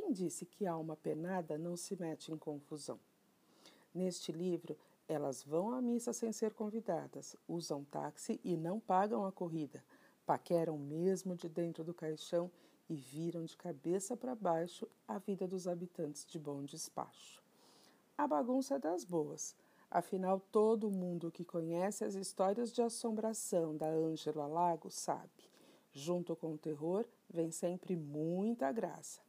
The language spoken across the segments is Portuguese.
Quem disse que alma penada não se mete em confusão? Neste livro, elas vão à missa sem ser convidadas, usam táxi e não pagam a corrida, paqueram mesmo de dentro do caixão e viram de cabeça para baixo a vida dos habitantes de Bom Despacho. A bagunça é das boas. Afinal, todo mundo que conhece as histórias de assombração da Ângela Lago sabe. Junto com o terror vem sempre muita graça.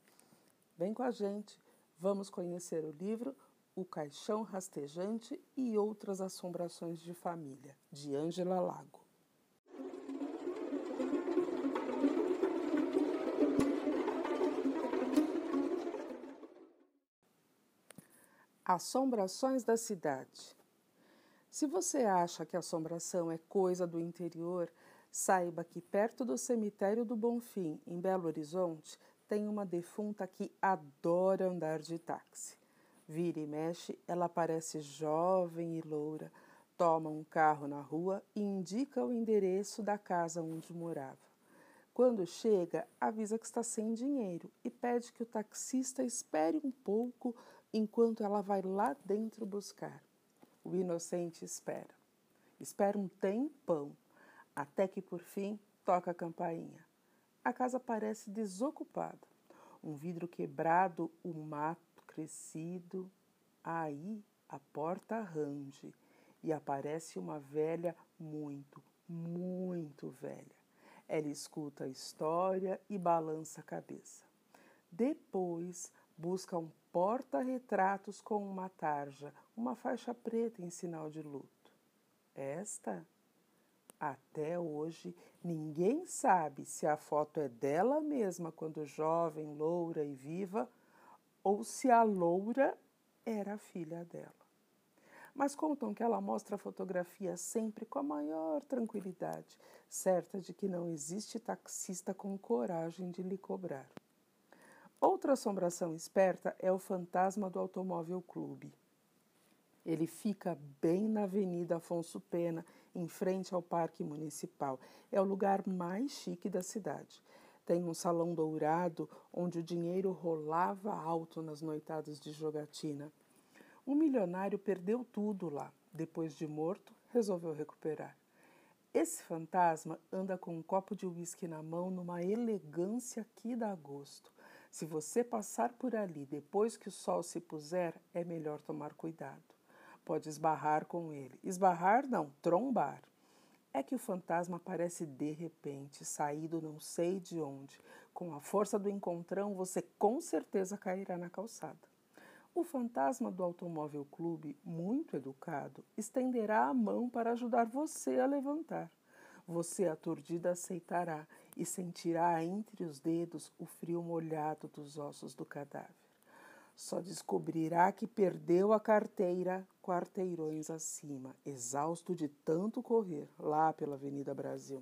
Vem com a gente, vamos conhecer o livro O Caixão Rastejante e Outras Assombrações de Família, de Ângela Lago. Assombrações da cidade. Se você acha que assombração é coisa do interior, saiba que perto do cemitério do Bonfim, em Belo Horizonte, tem uma defunta que adora andar de táxi. Vira e mexe, ela parece jovem e loura, toma um carro na rua e indica o endereço da casa onde morava. Quando chega, avisa que está sem dinheiro e pede que o taxista espere um pouco enquanto ela vai lá dentro buscar. O inocente espera. Espera um tempão, até que por fim toca a campainha. A casa parece desocupada. Um vidro quebrado, o um mato crescido. Aí a porta range e aparece uma velha muito, muito velha. Ela escuta a história e balança a cabeça. Depois busca um porta-retratos com uma tarja, uma faixa preta em sinal de luto. Esta, até hoje, ninguém sabe se a foto é dela mesma quando jovem, loura e viva, ou se a loura era a filha dela. Mas contam que ela mostra a fotografia sempre com a maior tranquilidade, certa de que não existe taxista com coragem de lhe cobrar. Outra assombração esperta é o fantasma do Automóvel Clube. Ele fica bem na Avenida Afonso Pena, em frente ao Parque Municipal. É o lugar mais chique da cidade. Tem um salão dourado onde o dinheiro rolava alto nas noitadas de jogatina. Um milionário perdeu tudo lá. Depois de morto, resolveu recuperar. Esse fantasma anda com um copo de uísque na mão numa elegância que dá gosto. Se você passar por ali depois que o sol se puser, é melhor tomar cuidado. Pode esbarrar com ele. Esbarrar não, trombar. É que o fantasma aparece de repente, saído não sei de onde. Com a força do encontrão, você com certeza cairá na calçada. O fantasma do automóvel clube, muito educado, estenderá a mão para ajudar você a levantar. Você, aturdida, aceitará e sentirá entre os dedos o frio molhado dos ossos do cadáver. Só descobrirá que perdeu a carteira quarteirões acima, exausto de tanto correr lá pela Avenida Brasil.